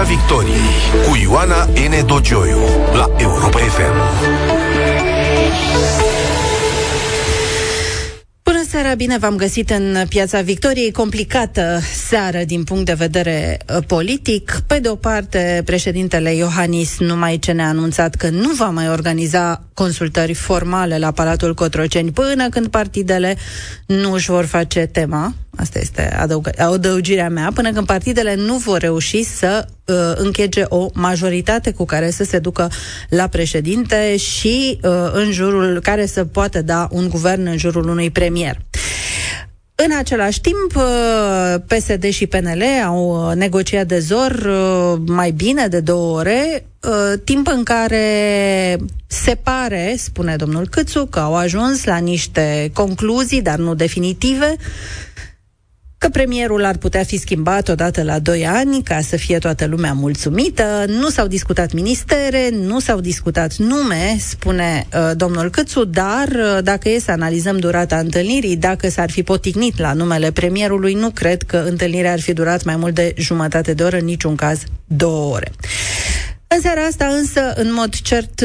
Piața Victoriei cu Ioana N. Dogioiu la Europa FM. Bună seara, bine v-am găsit în Piața Victoriei. Complicată seară din punct de vedere uh, politic. Pe de o parte, președintele Iohannis numai ce ne-a anunțat că nu va mai organiza consultări formale la Palatul Cotroceni până când partidele nu își vor face tema. Asta este adăug- adăugirea mea. Până când partidele nu vor reuși să uh, închege o majoritate cu care să se ducă la președinte și uh, în jurul care să poată da un guvern în jurul unui premier. În același timp, uh, PSD și PNL au uh, negociat de zor uh, mai bine de două ore, timp în care se pare, spune domnul Câțu, că au ajuns la niște concluzii, dar nu definitive, că premierul ar putea fi schimbat odată la 2 ani ca să fie toată lumea mulțumită. Nu s-au discutat ministere, nu s-au discutat nume, spune uh, domnul Câțu, dar uh, dacă e să analizăm durata întâlnirii, dacă s-ar fi potignit la numele premierului, nu cred că întâlnirea ar fi durat mai mult de jumătate de oră, în niciun caz două ore. În seara asta însă, în mod cert,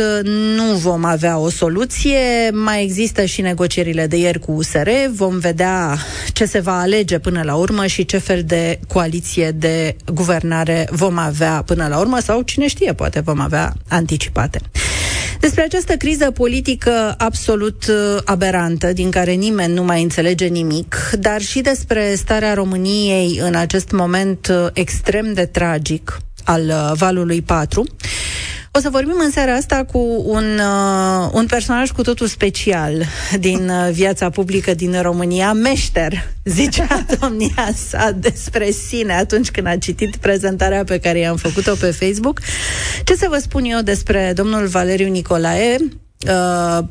nu vom avea o soluție. Mai există și negocierile de ieri cu USR. Vom vedea ce se va alege până la urmă și ce fel de coaliție de guvernare vom avea până la urmă sau cine știe, poate vom avea anticipate. Despre această criză politică absolut uh, aberantă, din care nimeni nu mai înțelege nimic, dar și despre starea României în acest moment uh, extrem de tragic, al uh, valului 4. O să vorbim în seara asta cu un, uh, un personaj cu totul special din uh, viața publică din România, meșter, zicea domnia sa despre sine atunci când a citit prezentarea pe care i-am făcut-o pe Facebook. Ce să vă spun eu despre domnul Valeriu Nicolae, Uh,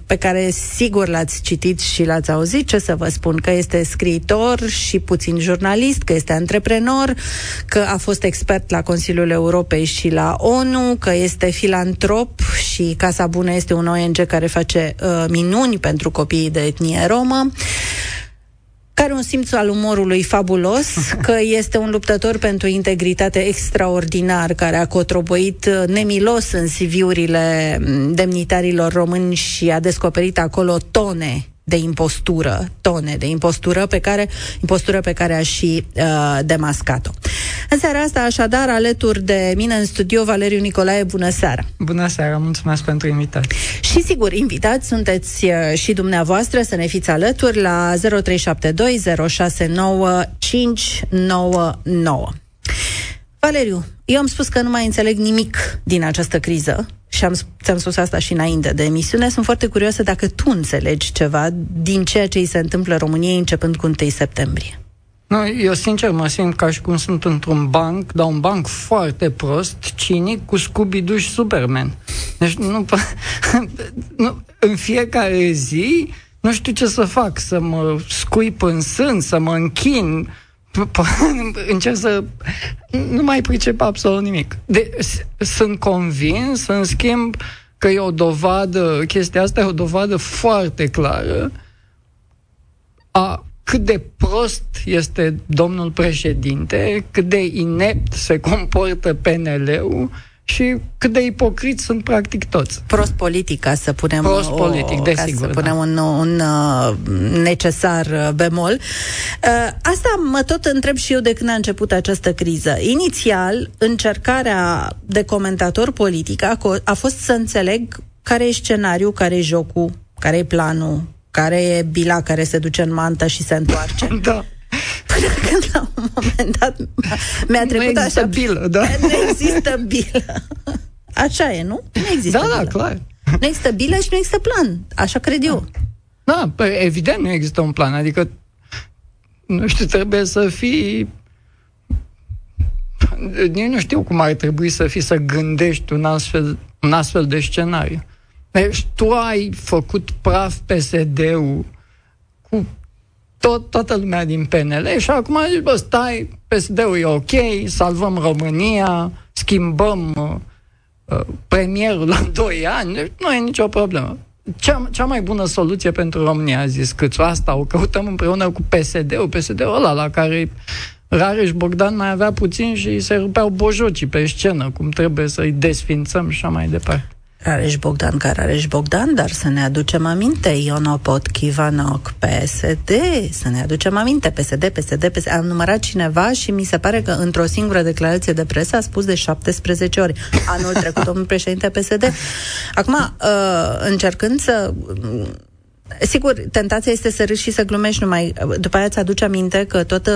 pe care sigur l-ați citit și l-ați auzit, ce să vă spun, că este scriitor și puțin jurnalist, că este antreprenor, că a fost expert la Consiliul Europei și la ONU, că este filantrop și Casa Bună este un ONG care face uh, minuni pentru copiii de etnie romă care un simț al umorului fabulos, că este un luptător pentru integritate extraordinar, care a cotroboit uh, nemilos în CV-urile mm, demnitarilor români și a descoperit acolo tone de impostură, tone de impostură pe care, impostură pe care a și uh, demascat-o. În seara asta, așadar, alături de mine în studio, Valeriu Nicolae, bună seara! Bună seara, mulțumesc pentru invitație! Și sigur, invitați sunteți uh, și dumneavoastră să ne fiți alături la 0372 069 599. Valeriu, eu am spus că nu mai înțeleg nimic din această criză și am, ți-am spus asta și înainte de emisiune, sunt foarte curioasă dacă tu înțelegi ceva din ceea ce îi se întâmplă României începând cu 1 septembrie. Nu, eu sincer mă simt ca și cum sunt într-un banc, dar un banc foarte prost, cinic, cu scooby și Superman. Deci nu, nu, în fiecare zi nu știu ce să fac, să mă scuip în sân, să mă închin, încerc să nu mai pricep absolut nimic. De, sunt convins, în schimb, că e o dovadă, chestia asta e o dovadă foarte clară a cât de prost este domnul președinte, cât de inept se comportă PNL-ul și cât de ipocrit sunt practic toți. Prost politic, ca să punem, Prost o, politic, desigur, ca să punem da. un, un uh, necesar uh, bemol. Uh, asta mă tot întreb și eu de când a început această criză. Inițial, încercarea de comentator politic a, a fost să înțeleg care e scenariul, care e jocul, care e planul, care e bila care se duce în mantă și se întoarce. Da. Până când la un moment dat mi-a trecut nu așa... bilă, da. Nu există bilă. Așa e, nu? Nu există Da, bilă. da, clar. Nu există bilă și nu există plan. Așa cred eu. Da, păi, evident nu există un plan. Adică, nu știu, trebuie să fii nici nu știu cum ar trebui să fii să gândești un astfel, un astfel de scenariu. Deci tu ai făcut praf PSD-ul cu tot, toată lumea din PNL și acum zici, bă, stai, PSD-ul e ok, salvăm România, schimbăm uh, uh premierul la 2 ani, deci nu e nicio problemă. Cea, cea mai bună soluție pentru România, a zis Câțu, asta o căutăm împreună cu PSD-ul, PSD-ul ăla la care Rareș Bogdan mai avea puțin și se rupeau bojocii pe scenă, cum trebuie să-i desfințăm și așa mai departe. Rareș Bogdan ca Rareș Bogdan, dar să ne aducem aminte, Ionopot Kivanoc, PSD, să ne aducem aminte, PSD, PSD, PSD. Am numărat cineva și mi se pare că într-o singură declarație de presă a spus de 17 ori anul trecut domnul președinte PSD. Acum, uh, încercând să Sigur, tentația este să râzi și să glumești numai. După aia ți-aduce aminte că toată,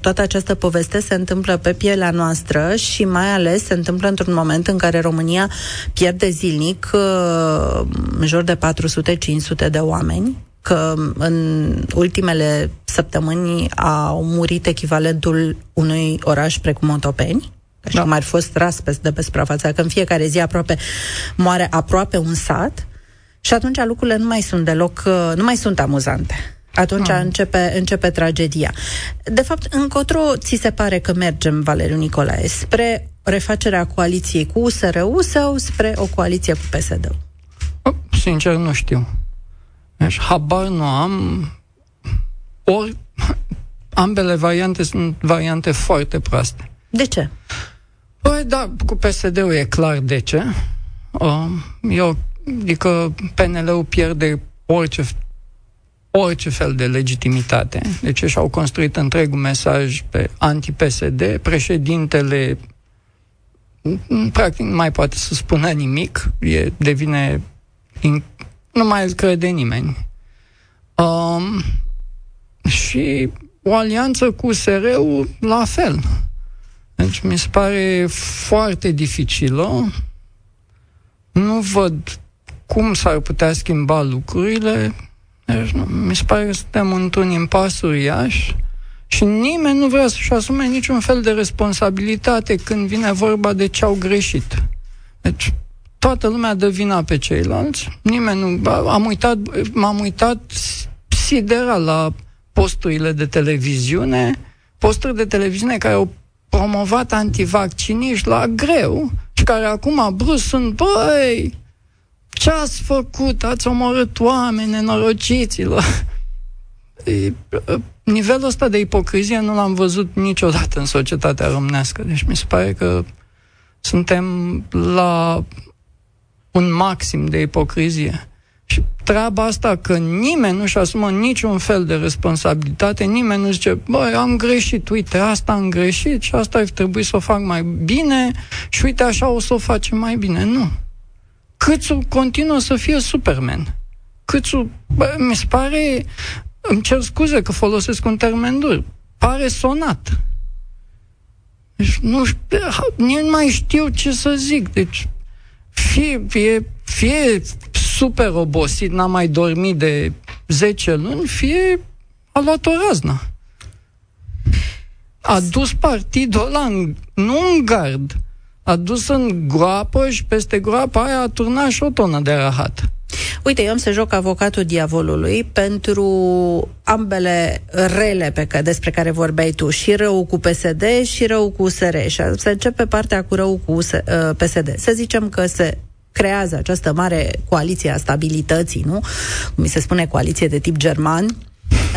toată această poveste se întâmplă pe pielea noastră și mai ales se întâmplă într-un moment în care România pierde zilnic uh, în jur de 400-500 de oameni că în ultimele săptămâni au murit echivalentul unui oraș precum Otopeni, ca și da. cum ar fi fost ras de pe suprafața, că în fiecare zi aproape moare aproape un sat și atunci lucrurile nu mai sunt deloc, uh, nu mai sunt amuzante. Atunci hmm. începe, începe tragedia. De fapt, încotro ți se pare că mergem, Valeriu Nicolae, spre refacerea coaliției cu USR-ul sau spre o coaliție cu PSD? Sincer, nu știu. Deci, habar nu am. Ori, ambele variante sunt variante foarte proaste. De ce? Păi, da, cu PSD-ul e clar de ce. Uh, eu Adică PNL-ul pierde orice, orice fel de legitimitate. Deci și-au construit întregul mesaj pe anti-PSD, președintele practic nu mai poate să spună nimic, e, devine in, nu mai îl crede nimeni. Um, și o alianță cu SR-ul la fel. Deci mi se pare foarte dificilă. Nu văd cum s-ar putea schimba lucrurile, deci, nu, mi se pare că suntem într-un impas uriaș și nimeni nu vrea să-și asume niciun fel de responsabilitate când vine vorba de ce au greșit. Deci, toată lumea dă vina pe ceilalți, nimeni nu... Am uitat, m-am uitat sideral la posturile de televiziune, posturi de televiziune care au promovat antivacciniști la greu și care acum brusc sunt, băi, ce ați făcut? Ați omorât oameni nenorociților. Nivelul ăsta de ipocrizie nu l-am văzut niciodată în societatea românească. Deci mi se pare că suntem la un maxim de ipocrizie. Și treaba asta că nimeni nu-și asumă niciun fel de responsabilitate, nimeni nu zice, băi, am greșit, uite, asta am greșit și asta ar trebui să o fac mai bine și uite, așa o să o facem mai bine. Nu. Câțu continuă să fie Superman. Câțu, bă, mi se pare, îmi cer scuze că folosesc un termen dur, pare sonat. Deci nu, nu mai știu ce să zic. Deci fie, fie, fie super obosit, n-a mai dormit de 10 luni, fie a luat o raznă. A dus partidul ăla în, nu în gard, a dus în groapă și peste groapa aia a turnat și o tonă de rahat. Uite, eu am să joc avocatul diavolului pentru ambele rele pe care, despre care vorbeai tu, și rău cu PSD și rău cu USR. Și să începe partea cu rău cu PSD. Uh, să zicem că se creează această mare coaliție a stabilității, nu? Cum mi se spune coaliție de tip german,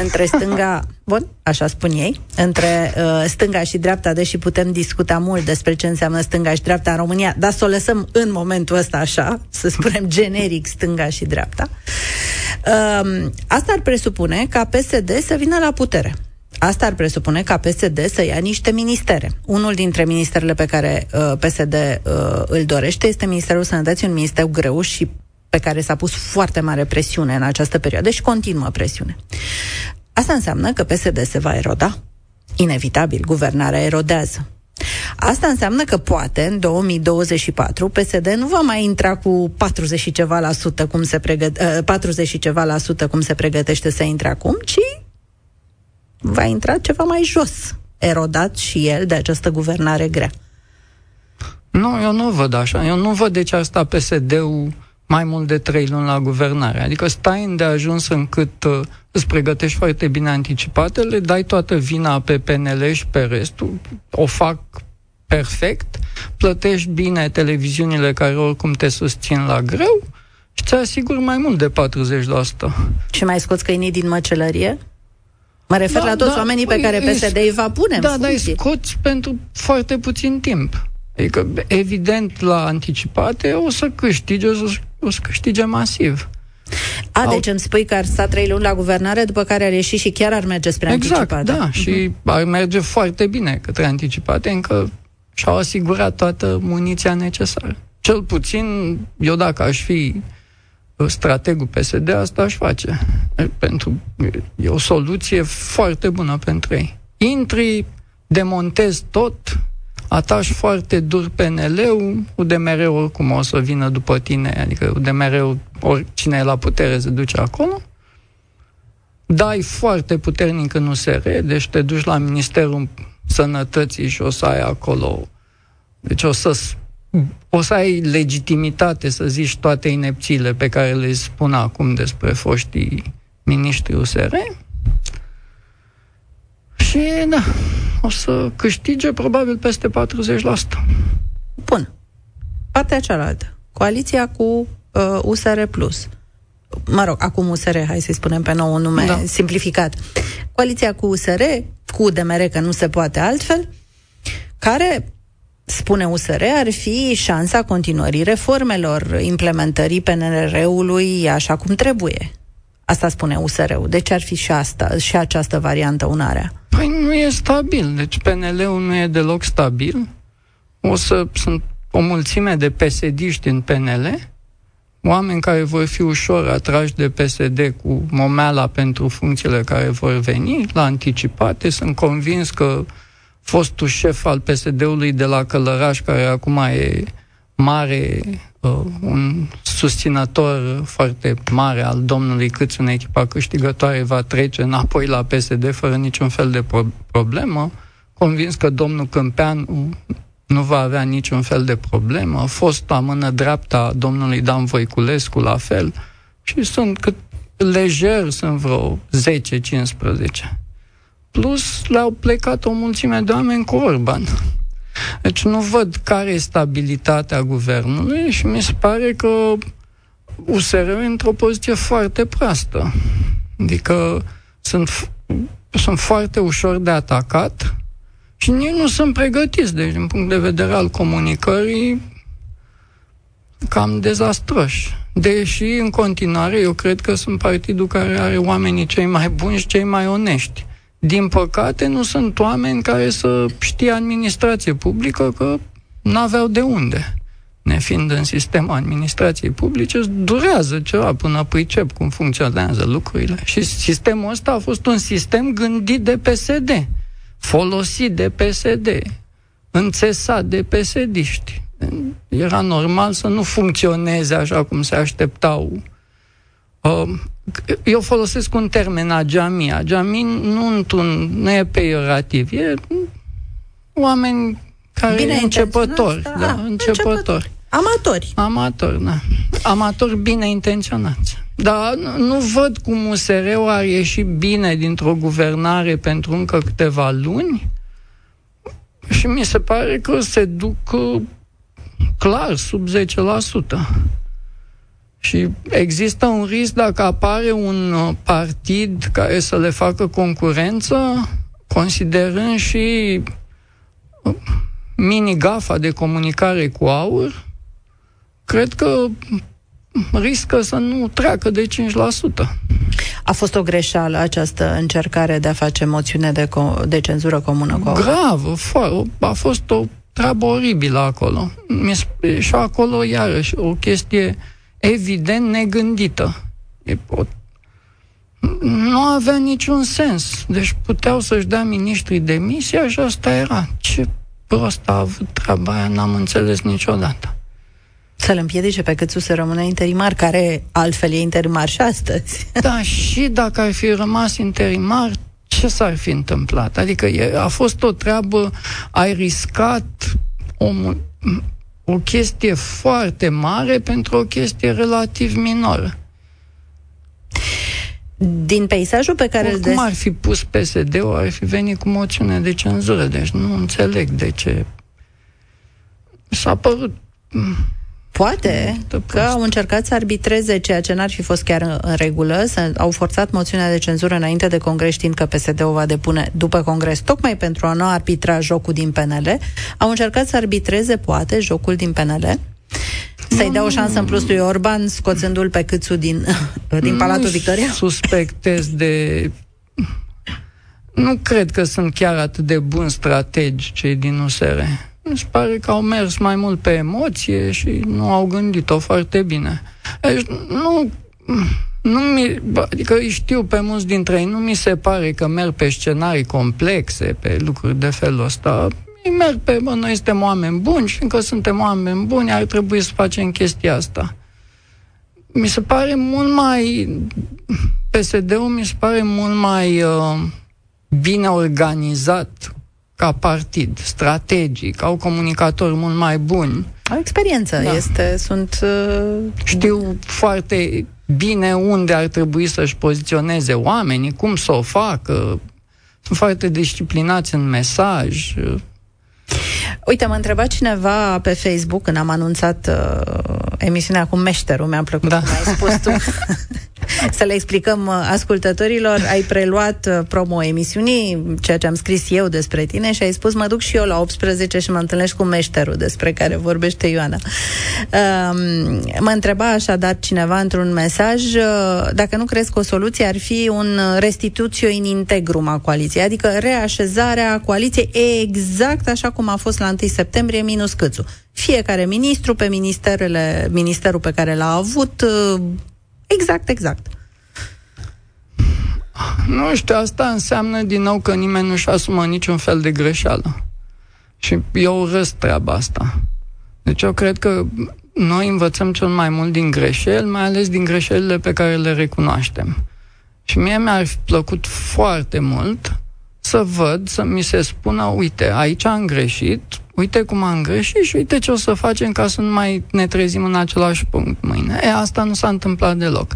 între stânga, bun, așa spun ei, între uh, stânga și dreapta, deși putem discuta mult despre ce înseamnă stânga și dreapta în România, dar să o lăsăm în momentul ăsta așa, să spunem generic stânga și dreapta. Uh, asta ar presupune ca PSD să vină la putere. Asta ar presupune ca PSD să ia niște ministere. Unul dintre ministerele pe care uh, PSD uh, îl dorește este Ministerul Sănătății, un minister greu și pe care s-a pus foarte mare presiune în această perioadă și continuă presiune. Asta înseamnă că PSD se va eroda. Inevitabil, guvernarea erodează. Asta înseamnă că poate în 2024 PSD nu va mai intra cu 40 și ceva la sută cum se pregăte, 40 și ceva la sută cum se pregătește să intre acum, ci va intra ceva mai jos, erodat și el de această guvernare grea. Nu, eu nu văd așa. Eu nu văd de ce ar sta PSD-ul mai mult de trei luni la guvernare. Adică stai de ajuns încât uh, îți pregătești foarte bine anticipatele, dai toată vina pe PNL și pe restul, o fac perfect, plătești bine televiziunile care oricum te susțin la greu și ți asigur mai mult de 40%. Și mai scoți câinii din măcelărie? Mă refer da, la toți da, oamenii pe care PSD îi va pune Da, dar îi scoți pentru foarte puțin timp. Adică, evident, la anticipate o să câștige, o să, o să câștige masiv. A, Au... deci îmi spui că ar sta trei luni la guvernare, după care ar ieși și chiar ar merge spre exact, anticipate. da, uh-huh. și ar merge foarte bine către anticipate, încă și-au asigurat toată muniția necesară. Cel puțin, eu dacă aș fi strategul PSD, asta aș face. Pentru, e o soluție foarte bună pentru ei. Intri, demontezi tot, atași foarte dur PNL-ul, UDMR oricum o să vină după tine, adică UDMR-ul, oricine e la putere se duce acolo, dai foarte puternic în USR, deci te duci la Ministerul Sănătății și o să ai acolo, deci o să o să ai legitimitate să zici toate inepțiile pe care le spun acum despre foștii miniștri USR și da, o să câștige probabil peste 40%. Bun. Partea cealaltă. Coaliția cu uh, USR Plus. Mă rog, acum USR, hai să-i spunem pe nou un nume da. simplificat. Coaliția cu USR, cu DMR, că nu se poate altfel, care spune USR, ar fi șansa continuării reformelor, implementării PNR-ului așa cum trebuie. Asta spune USR-ul. Deci ar fi și asta, și această variantă unarea. Păi nu e stabil. Deci PNL-ul nu e deloc stabil. O să sunt o mulțime de psd în PNL, oameni care vor fi ușor atrași de PSD cu momeala pentru funcțiile care vor veni, la anticipate. Sunt convins că fostul șef al PSD-ului de la Călăraș, care acum e mare, uh, un susținător foarte mare al domnului Câțu în echipa câștigătoare, va trece înapoi la PSD fără niciun fel de pro- problemă. Convins că domnul Câmpean nu va avea niciun fel de problemă. Fosta mână dreapta a domnului Dan Voiculescu la fel. Și sunt cât lejer, sunt vreo 10-15 plus le-au plecat o mulțime de oameni cu Orban. Deci nu văd care e stabilitatea guvernului și mi se pare că USR e într-o poziție foarte proastă. Adică sunt, sunt foarte ușor de atacat și nici nu sunt pregătiți. Deci, din punct de vedere al comunicării, cam dezastroși. Deși, în continuare, eu cred că sunt partidul care are oamenii cei mai buni și cei mai onești din păcate, nu sunt oameni care să știe administrație publică că n-aveau de unde. Nefiind în sistemul administrației publice, durează ceva până pricep cum funcționează lucrurile. Și sistemul ăsta a fost un sistem gândit de PSD, folosit de PSD, înțesat de PSD-ști. Era normal să nu funcționeze așa cum se așteptau uh, eu folosesc un termen, agami. Agami nu, într-un, nu e peiorativ, e oameni care bine începători. Da, da, începători. Amatori. Amatori, da. Amatori bine intenționați. Dar nu, nu văd cum USR-ul ar ieși bine dintr-o guvernare pentru încă câteva luni și mi se pare că se duc uh, clar sub 10%. Și există un risc dacă apare un uh, partid care să le facă concurență, considerând și uh, mini-gafa de comunicare cu aur, cred că riscă să nu treacă de 5%. A fost o greșeală această încercare de a face moțiune de, co- de cenzură comună cu aur? Gravă, a fost o treabă oribilă acolo. Și acolo, iarăși, o chestie evident negândită. E pot... Nu avea niciun sens. Deci puteau să-și dea ministrii demisia și asta era. Ce prost a avut treaba aia, n-am înțeles niciodată. Să-l împiedice pe Câțu să rămână interimar, care altfel e interimar și astăzi. Da, și dacă ar fi rămas interimar, ce s-ar fi întâmplat? Adică e, a fost o treabă, ai riscat omul, o chestie foarte mare pentru o chestie relativ minoră. Din peisajul pe care Oricum îl des... ar fi pus PSD-ul, ar fi venit cu moțiune de cenzură, deci nu înțeleg de ce s-a părut Poate că au încercat să arbitreze ceea ce n-ar fi fost chiar în, în regulă, să, au forțat moțiunea de cenzură înainte de congres, știind că PSD-ul va depune după congres, tocmai pentru a nu arbitra jocul din PNL. Au încercat să arbitreze, poate, jocul din PNL. Să-i dea o șansă în plus lui Orban, scoțându-l pe câțul din, din Palatul Victoria? suspectez de... Nu cred că sunt chiar atât de buni strategi cei din USR. Mi se pare că au mers mai mult pe emoție și nu au gândit-o foarte bine. Deci, nu, nu mi, adică îi știu pe mulți dintre ei, nu mi se pare că merg pe scenarii complexe, pe lucruri de felul ăsta. Îi merg pe, bă, noi suntem oameni buni și încă suntem oameni buni, ar trebui să facem chestia asta. Mi se pare mult mai... PSD-ul mi se pare mult mai uh, bine organizat ca partid, strategic, au comunicatori mult mai buni. Au experiență, da. este, sunt... Uh... Știu foarte bine unde ar trebui să-și poziționeze oamenii, cum să o facă, sunt foarte disciplinați în mesaj. Uite, m-a întrebat cineva pe Facebook când am anunțat uh, emisiunea cu meșterul, mi-a plăcut da. cum ai spus tu. să le explicăm uh, ascultătorilor, ai preluat uh, promo emisiunii, ceea ce am scris eu despre tine și ai spus mă duc și eu la 18 și mă întâlnesc cu meșterul despre care vorbește Ioana. Um, mă întreba așadar cineva într-un mesaj uh, dacă nu crezi că o soluție ar fi un restituțio in integrum a coaliției, adică reașezarea coaliției exact așa cum a fost la 1 septembrie minus câțu. Fiecare ministru pe ministerele, ministerul pe care l-a avut Exact, exact. Nu știu, asta înseamnă din nou că nimeni nu-și asumă niciun fel de greșeală. Și eu urăsc treaba asta. Deci eu cred că noi învățăm cel mai mult din greșeli, mai ales din greșelile pe care le recunoaștem. Și mie mi-ar fi plăcut foarte mult să văd, să mi se spună, uite, aici am greșit, uite cum am greșit și uite ce o să facem ca să nu mai ne trezim în același punct mâine. E, asta nu s-a întâmplat deloc.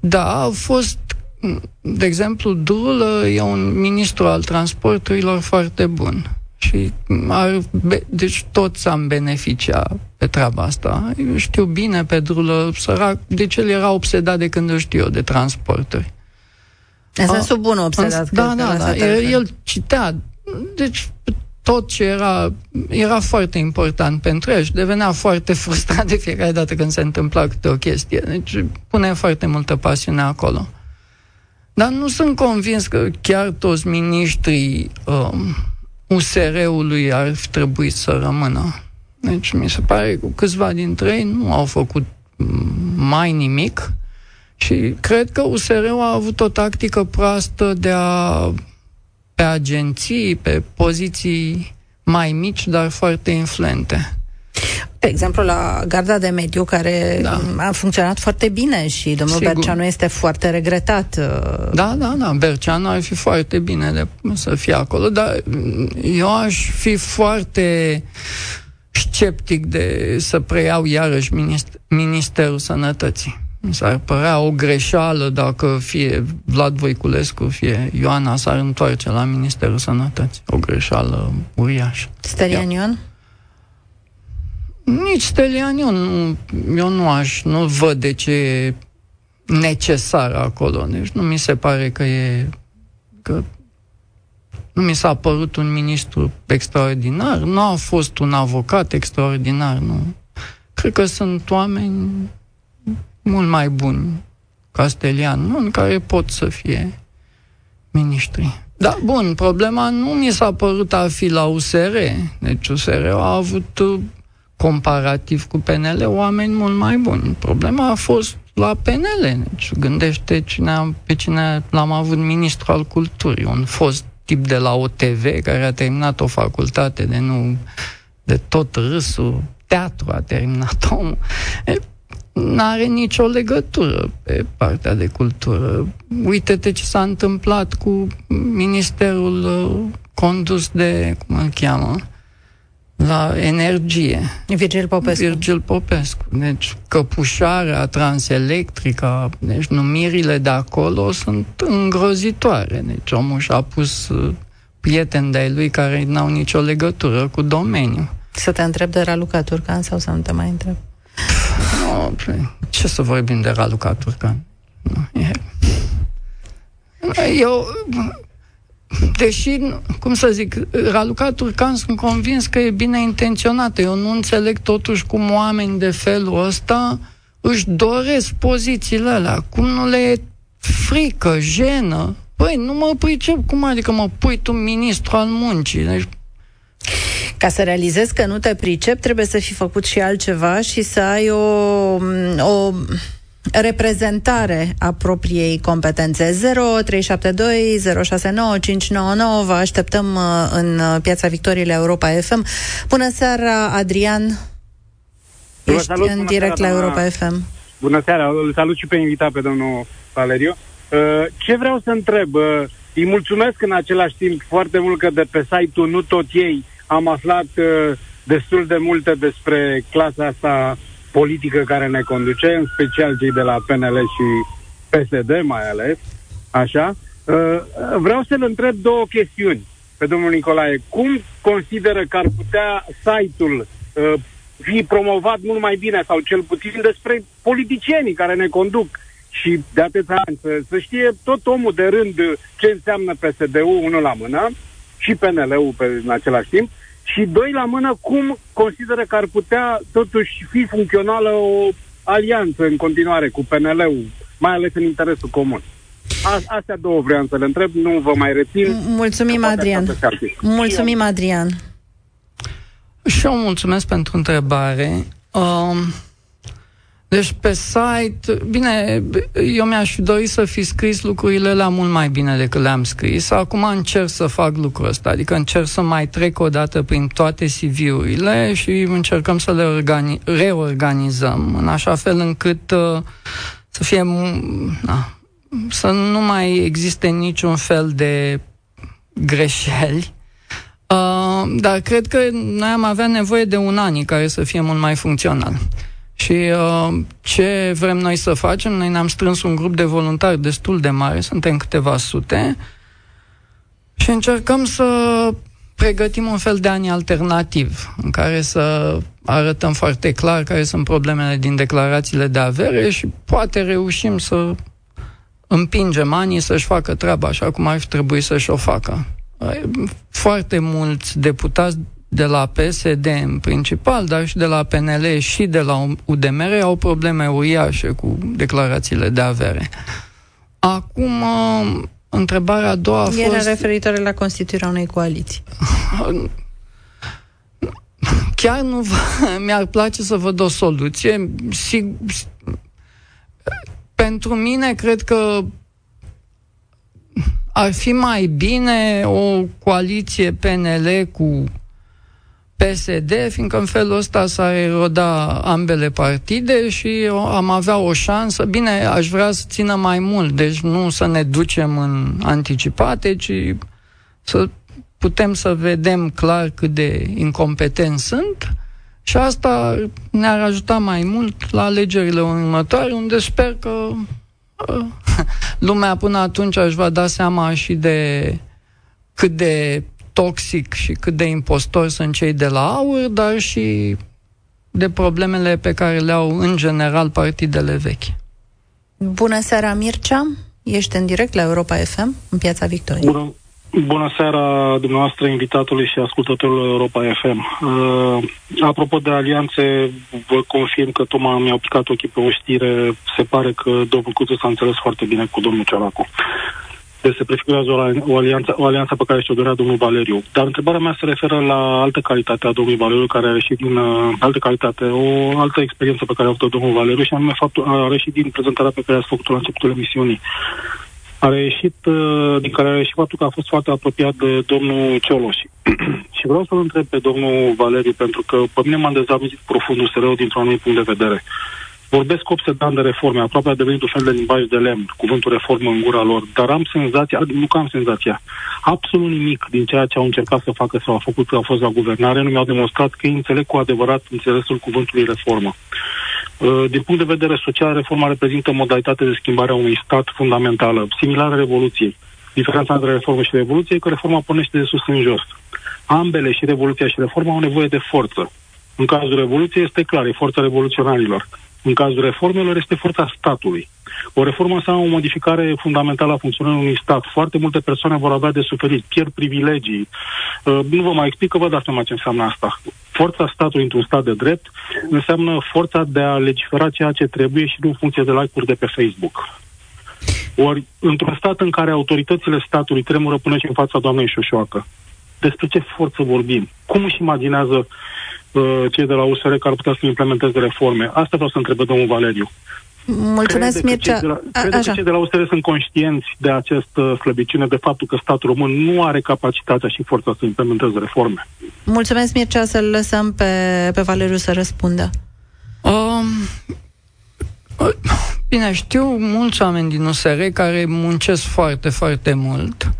Da, a fost, de exemplu, Drulă e un ministru al transporturilor foarte bun. Și ar, deci toți am beneficia pe treaba asta. Eu știu bine pe Drulă, sărac, deci el era obsedat de când îl știu eu de transporturi. În sensul bun obsedat. Da, da, da. El, el citea, deci tot ce era, era foarte important pentru el și devenea foarte frustrat de fiecare dată când se întâmpla câte o chestie. Deci pune foarte multă pasiune acolo. Dar nu sunt convins că chiar toți miniștrii um, USR-ului ar fi trebuit să rămână. Deci mi se pare că câțiva dintre ei nu au făcut mai nimic și cred că USR-ul a avut o tactică proastă de a pe agenții, pe poziții mai mici, dar foarte influente. De exemplu, la Garda de Mediu, care da. a funcționat foarte bine și domnul Sigur. Berceanu este foarte regretat. Uh, da, da, da, Berceanu ar fi foarte bine de, să fie acolo, dar eu aș fi foarte sceptic de să preiau iarăși minister, Ministerul Sănătății. Mi s-ar părea o greșeală dacă fie Vlad Voiculescu, fie Ioana s-ar întoarce la Ministerul Sănătății. O greșeală uriașă. Stelian Ion? Nici Stelian Ion. Nu, eu nu aș, nu văd de ce e necesar acolo. Deci nu mi se pare că e... Că nu mi s-a părut un ministru extraordinar, nu a fost un avocat extraordinar, nu. Cred că sunt oameni mult mai buni Castelian, nu, în care pot să fie miniștri. Da, bun, problema nu mi s-a părut a fi la USR. Deci USR a avut uh, comparativ cu PNL oameni mult mai buni. Problema a fost la PNL. Deci gândește cine, pe cine l-am avut ministru al culturii, un fost tip de la OTV care a terminat o facultate de nu de tot râsul, teatru a terminat omul nu are nicio legătură pe partea de cultură. Uite-te ce s-a întâmplat cu ministerul uh, condus de, cum îl cheamă, la energie. Virgil Popescu. Virgil Popescu. Deci căpușarea transelectrică, deci numirile de acolo sunt îngrozitoare. Deci omul și-a pus uh, prieteni de lui care n-au nicio legătură cu domeniul. Să te întreb de Raluca Turcan sau să nu te mai întreb? No, ce să vorbim de Raluca Turcan? Eu, deși, cum să zic, Raluca Turcan sunt convins că e bine intenționată. Eu nu înțeleg totuși cum oameni de felul ăsta își doresc pozițiile alea. Cum nu le e frică, jenă. Păi, nu mă pricep. Cum adică mă pui tu ministru al muncii? Deci, ca să realizezi că nu te pricep, trebuie să fi făcut și altceva și să ai o, o reprezentare a propriei competențe. 0372 069 599 Vă așteptăm uh, în Piața Victoriei Europa FM. Bună seara, Adrian! Ești salut, în direct seara, la Europa FM. Bună seara, îl salut și pe invitat pe domnul Valeriu. Uh, ce vreau să întreb? Uh, îi mulțumesc în același timp foarte mult că de pe site-ul Nu Tot Ei am aflat uh, destul de multe despre clasa asta politică care ne conduce, în special cei de la PNL și PSD mai ales, așa. Vreau să-l întreb două chestiuni pe domnul Nicolae. Cum consideră că ar putea site-ul fi promovat mult mai bine sau cel puțin despre politicienii care ne conduc și de atâția ani să, să știe tot omul de rând ce înseamnă PSD-ul, unul la mână, și PNL-ul pe, în același timp, și doi la mână, cum consideră că ar putea totuși fi funcțională o alianță în continuare cu PNL-ul, mai ales în interesul comun. A, astea două vreau să le întreb, nu vă mai rețin. Mulțumim, Adrian. Mulțumim, Adrian. Și eu mulțumesc pentru întrebare. Um, deci pe site, bine, eu mi-aș fi dorit să fi scris lucrurile la mult mai bine decât le-am scris. Acum încerc să fac lucrul ăsta, adică încerc să mai trec o dată prin toate CV-urile și încercăm să le organi- reorganizăm în așa fel încât uh, să fie, na, să nu mai existe niciun fel de greșeli Uh, dar cred că noi am avea nevoie de un an care să fie mult mai funcțional. Și uh, ce vrem noi să facem? Noi ne-am strâns un grup de voluntari destul de mare, suntem câteva sute, și încercăm să pregătim un fel de ani alternativ, în care să arătăm foarte clar care sunt problemele din declarațiile de avere și poate reușim să împingem anii să-și facă treaba așa cum ar trebui să-și o facă foarte mulți deputați de la PSD în principal, dar și de la PNL și de la UDMR au probleme uriașe cu declarațiile de avere. Acum, întrebarea a doua a fost... Era referitoare la constituirea unei coaliții. Chiar nu vă, mi-ar place să văd o soluție. Sig, pentru mine, cred că ar fi mai bine o coaliție PNL cu PSD, fiindcă în felul ăsta s-ar eroda ambele partide și am avea o șansă. Bine, aș vrea să țină mai mult, deci nu să ne ducem în anticipate, ci să putem să vedem clar cât de incompetenți sunt și asta ne-ar ajuta mai mult la alegerile următoare, unde sper că lumea până atunci își va da seama și de cât de toxic și cât de impostori sunt cei de la aur, dar și de problemele pe care le au în general partidele vechi. Bună seara, Mircea! Ești în direct la Europa FM, în Piața Victoriei. Bună, Bună seara dumneavoastră, invitatului și ascultătorul Europa FM. Uh, apropo de alianțe, vă confirm că tocmai mi-au picat ochii pe o știre. Se pare că domnul Cuțu s-a înțeles foarte bine cu domnul Ciolacu. Deci se prefigurează o, o, alianță, o alianță pe care și-o dorea domnul Valeriu. Dar întrebarea mea se referă la altă calitate a domnului Valeriu, care a reșit din uh, altă calitate, o altă experiență pe care a avut-o domnul Valeriu și anume faptul, a reșit din prezentarea pe care ați făcut-o la începutul emisiunii a reieșit, uh, din care a reieșit faptul că a fost foarte apropiat de domnul Cioloș. și vreau să-l întreb pe domnul Valeriu, pentru că pe mine m-a dezamăgit profund USR-ul dintr-un anumit punct de vedere. Vorbesc 8 ani de reforme, aproape a devenit un fel de limbaj de lemn, cuvântul reformă în gura lor, dar am senzația, nu că am senzația, absolut nimic din ceea ce au încercat să facă sau au făcut că au fost la guvernare nu mi-au demonstrat că ei înțeleg cu adevărat înțelesul cuvântului reformă. Uh, din punct de vedere social, reforma reprezintă modalitate de schimbare a unui stat fundamentală, similară Revoluției. Diferența între reformă și revoluție e că reforma pornește de sus în jos. Ambele, și revoluția și reforma, au nevoie de forță. În cazul Revoluției este clar, e forța revoluționarilor. În cazul reformelor este forța statului. O reformă înseamnă o modificare fundamentală a funcționării unui stat. Foarte multe persoane vor avea de suferit, pierd privilegii. Uh, nu vă mai explic că vă dați seama ce înseamnă asta. Forța statului într-un stat de drept înseamnă forța de a legifera ceea ce trebuie și nu în funcție de like-uri de pe Facebook. Ori, într-un stat în care autoritățile statului tremură până și în fața doamnei Șoșoacă, despre ce forță vorbim? Cum își imaginează uh, cei de la USR că ar putea să implementeze reforme? Asta vreau să întreb domnul Valeriu. Mulțumesc, crede Mircea. Că cei de la, crede că cei de la USR sunt conștienți de această slăbiciune, de faptul că statul român nu are capacitatea și forța să implementeze reforme. Mulțumesc, Mircea, să-l lăsăm pe, pe Valeriu să răspundă. Um, bine, știu mulți oameni din USR care muncesc foarte, foarte mult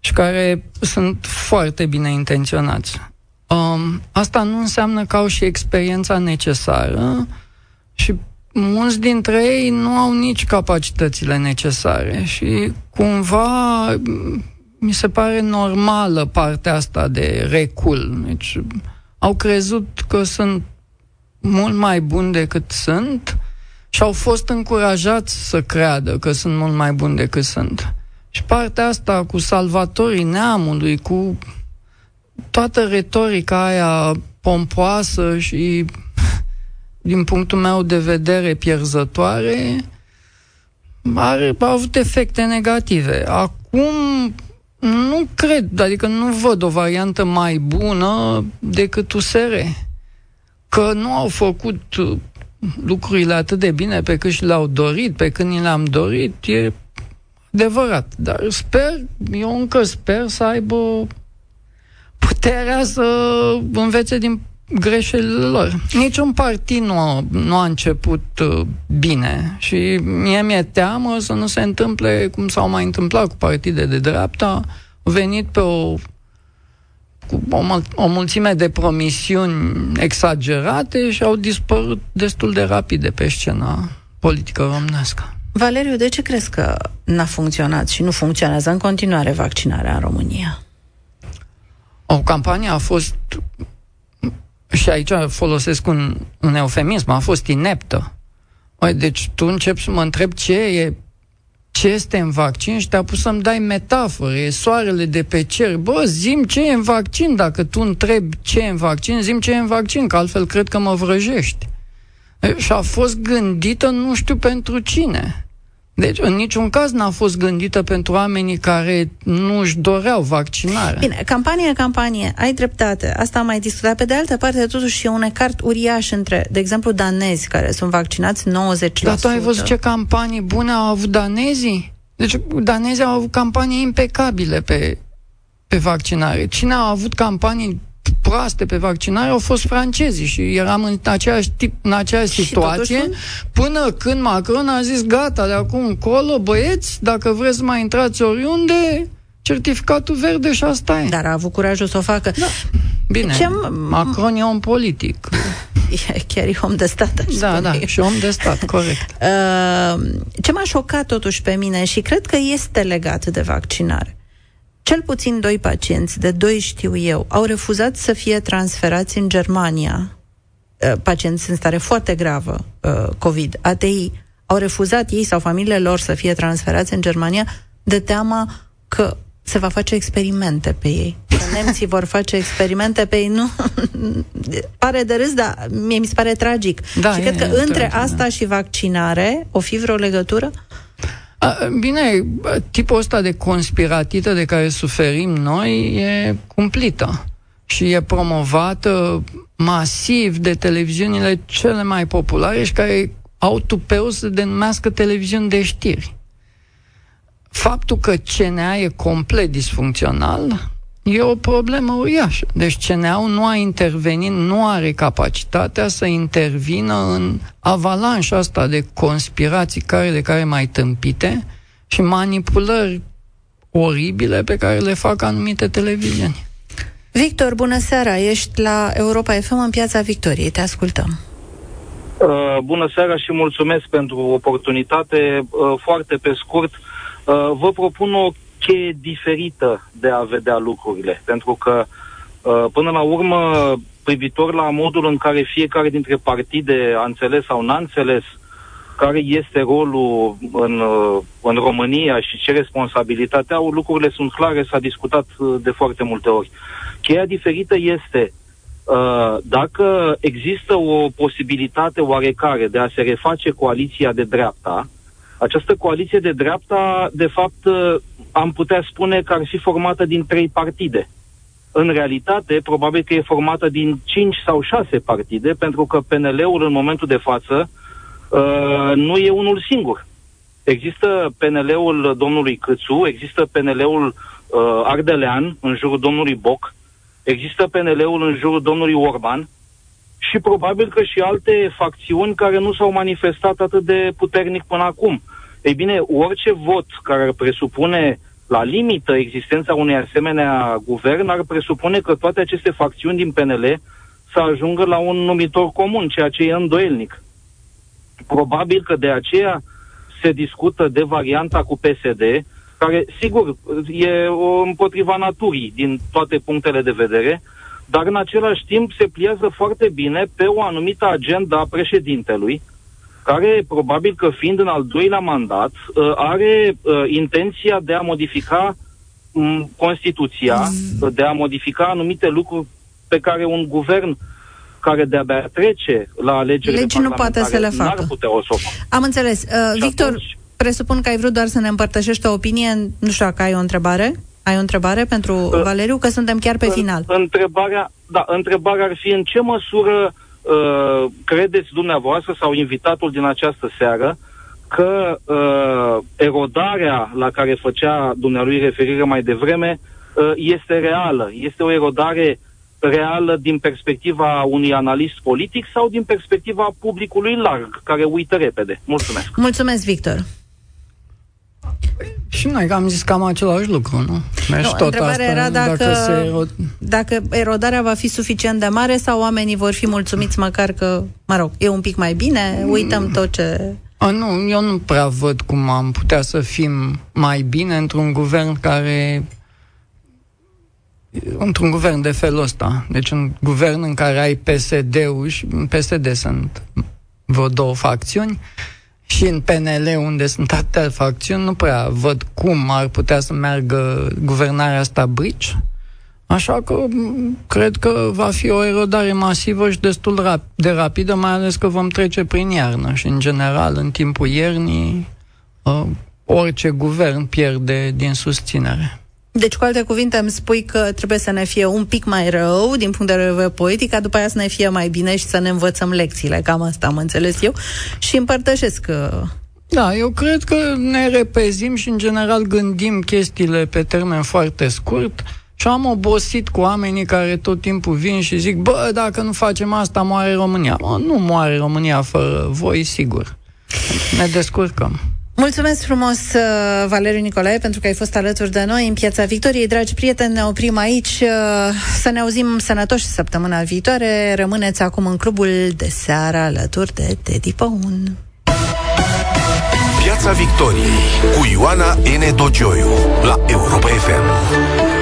și care sunt foarte bine intenționați. Um, asta nu înseamnă că au și experiența necesară și mulți dintre ei nu au nici capacitățile necesare și cumva mi se pare normală partea asta de recul. Deci au crezut că sunt mult mai buni decât sunt și au fost încurajați să creadă că sunt mult mai buni decât sunt. Și partea asta cu salvatorii neamului, cu toată retorica aia pompoasă și din punctul meu de vedere, pierzătoare, are, a avut efecte negative. Acum nu cred, adică nu văd o variantă mai bună decât USR. Că nu au făcut lucrurile atât de bine pe cât și le-au dorit, pe când ni le-am dorit, e adevărat. Dar sper, eu încă sper să aibă puterea să învețe din greșelile lor. Niciun partid nu a, nu a început uh, bine și mie mi-e teamă să nu se întâmple cum s-au mai întâmplat cu partide de dreapta, au venit pe o cu o, o mulțime de promisiuni exagerate și au dispărut destul de rapid de pe scena politică românească. Valeriu, de ce crezi că n-a funcționat și nu funcționează în continuare vaccinarea în România? O campanie a fost și aici folosesc un, un eufemism, a fost ineptă. Oi, deci tu începi să mă întreb ce e ce este în vaccin și te-a pus să-mi dai metafore, e soarele de pe cer. Bă, zim ce e în vaccin, dacă tu întrebi ce e în vaccin, zim ce e în vaccin, că altfel cred că mă vrăjești. Și a fost gândită nu știu pentru cine. Deci, în niciun caz n-a fost gândită pentru oamenii care nu își doreau vaccinarea. Bine, campanie, campanie, ai dreptate. Asta am mai discutat. Pe de altă parte, totuși, e un ecart uriaș între, de exemplu, danezi care sunt vaccinați 90%. Dar tu ai văzut ce campanii bune au avut danezii? Deci, danezii au avut campanii impecabile pe, pe vaccinare. Cine a avut campanii proaste pe vaccinare au fost francezii și eram în aceeași, tip, în aceeași situație totuși... până când Macron a zis gata, de acum încolo, băieți, dacă vreți să mai intrați oriunde, certificatul verde și asta e. Dar a avut curajul să o facă. Da. Bine, Ce Macron e om politic. E chiar e om de stat, aș Da, da, eu. și om de stat, corect. Uh, ce m-a șocat totuși pe mine și cred că este legat de vaccinare cel puțin doi pacienți, de doi știu eu, au refuzat să fie transferați în Germania, uh, pacienți în stare foarte gravă, uh, COVID, ATI, au refuzat ei sau familiile lor să fie transferați în Germania de teama că se va face experimente pe ei. Că nemții vor face experimente pe ei. Nu, pare de râs, dar mie mi se pare tragic. Da, și e, cred că e între tragic, asta da. și vaccinare o fi vreo legătură? Bine, tipul ăsta de conspiratită de care suferim noi e cumplită și e promovată masiv de televiziunile cele mai populare și care au tupeu să denumească televiziuni de știri. Faptul că CNA e complet disfuncțional e o problemă uriașă. Deci CNA-ul nu a intervenit, nu are capacitatea să intervină în avalanșa asta de conspirații care de care mai tâmpite și manipulări oribile pe care le fac anumite televiziuni. Victor, bună seara! Ești la Europa FM în Piața Victoriei. Te ascultăm. Uh, bună seara și mulțumesc pentru oportunitate. Uh, foarte pe scurt, uh, vă propun o cheie diferită de a vedea lucrurile. Pentru că, uh, până la urmă, privitor la modul în care fiecare dintre partide a înțeles sau n-a înțeles care este rolul în, uh, în România și ce responsabilitate au, lucrurile sunt clare, s-a discutat uh, de foarte multe ori. Cheia diferită este uh, dacă există o posibilitate oarecare de a se reface coaliția de dreapta, această coaliție de dreapta, de fapt, uh, am putea spune că ar fi formată din trei partide. În realitate, probabil că e formată din cinci sau șase partide, pentru că PNL-ul în momentul de față uh, nu e unul singur. Există PNL-ul domnului Câțu, există PNL-ul uh, Ardelean în jurul domnului Boc, există PNL-ul în jurul domnului Orban și probabil că și alte facțiuni care nu s-au manifestat atât de puternic până acum. Ei bine, orice vot care ar presupune la limită existența unei asemenea guvern ar presupune că toate aceste facțiuni din PNL să ajungă la un numitor comun, ceea ce e îndoielnic. Probabil că de aceea se discută de varianta cu PSD, care, sigur, e o împotriva naturii din toate punctele de vedere, dar în același timp se pliază foarte bine pe o anumită agenda a președintelui, care, probabil că fiind în al doilea mandat, uh, are uh, intenția de a modifica um, Constituția, mm. de a modifica anumite lucruri pe care un guvern care de-abia trece la alegerile Legi nu poate să le facă. Putea o să Am înțeles. Uh, Victor, atunci... presupun că ai vrut doar să ne împărtășești o opinie. Nu știu dacă ai o întrebare. Ai o întrebare pentru uh, Valeriu? Că suntem chiar pe final. Întrebarea, da, întrebarea ar fi în ce măsură uh, credeți dumneavoastră sau invitatul din această seară că uh, erodarea la care făcea dumnealui referire mai devreme uh, este reală? Este o erodare reală din perspectiva unui analist politic sau din perspectiva publicului larg, care uită repede? Mulțumesc! Mulțumesc, Victor! Și noi am zis cam același lucru, nu? nu tot întrebarea asta, era dacă, dacă, se erod... dacă erodarea va fi suficient de mare sau oamenii vor fi mulțumiți măcar că, mă rog, e un pic mai bine, uităm tot ce... A, nu, eu nu prea văd cum am putea să fim mai bine într-un guvern care într-un guvern de felul ăsta. Deci un guvern în care ai PSD-ul și în PSD sunt vreo două facțiuni și în PNL, unde sunt atâtea facțiuni, nu prea văd cum ar putea să meargă guvernarea asta brici. Așa că cred că va fi o erodare masivă și destul de rapidă, mai ales că vom trece prin iarnă și, în general, în timpul iernii, ă, orice guvern pierde din susținere. Deci, cu alte cuvinte, îmi spui că trebuie să ne fie un pic mai rău din punct de vedere politic, ca după aia să ne fie mai bine și să ne învățăm lecțiile. Cam asta am înțeles eu. Și împărtășesc că uh, da, eu cred că ne repezim și, în general, gândim chestiile pe termen foarte scurt și am obosit cu oamenii care tot timpul vin și zic, bă, dacă nu facem asta, moare România. Mă, nu moare România fără voi, sigur. Ne descurcăm. Mulțumesc frumos, uh, Valeriu Nicolae, pentru că ai fost alături de noi în Piața Victoriei. Dragi prieteni, ne oprim aici. Uh, să ne auzim sănătoși săptămâna viitoare. Rămâneți acum în clubul de seară alături de Teddy Păun. Piața Victoriei cu Ioana N. Dogioiu la Europa FM.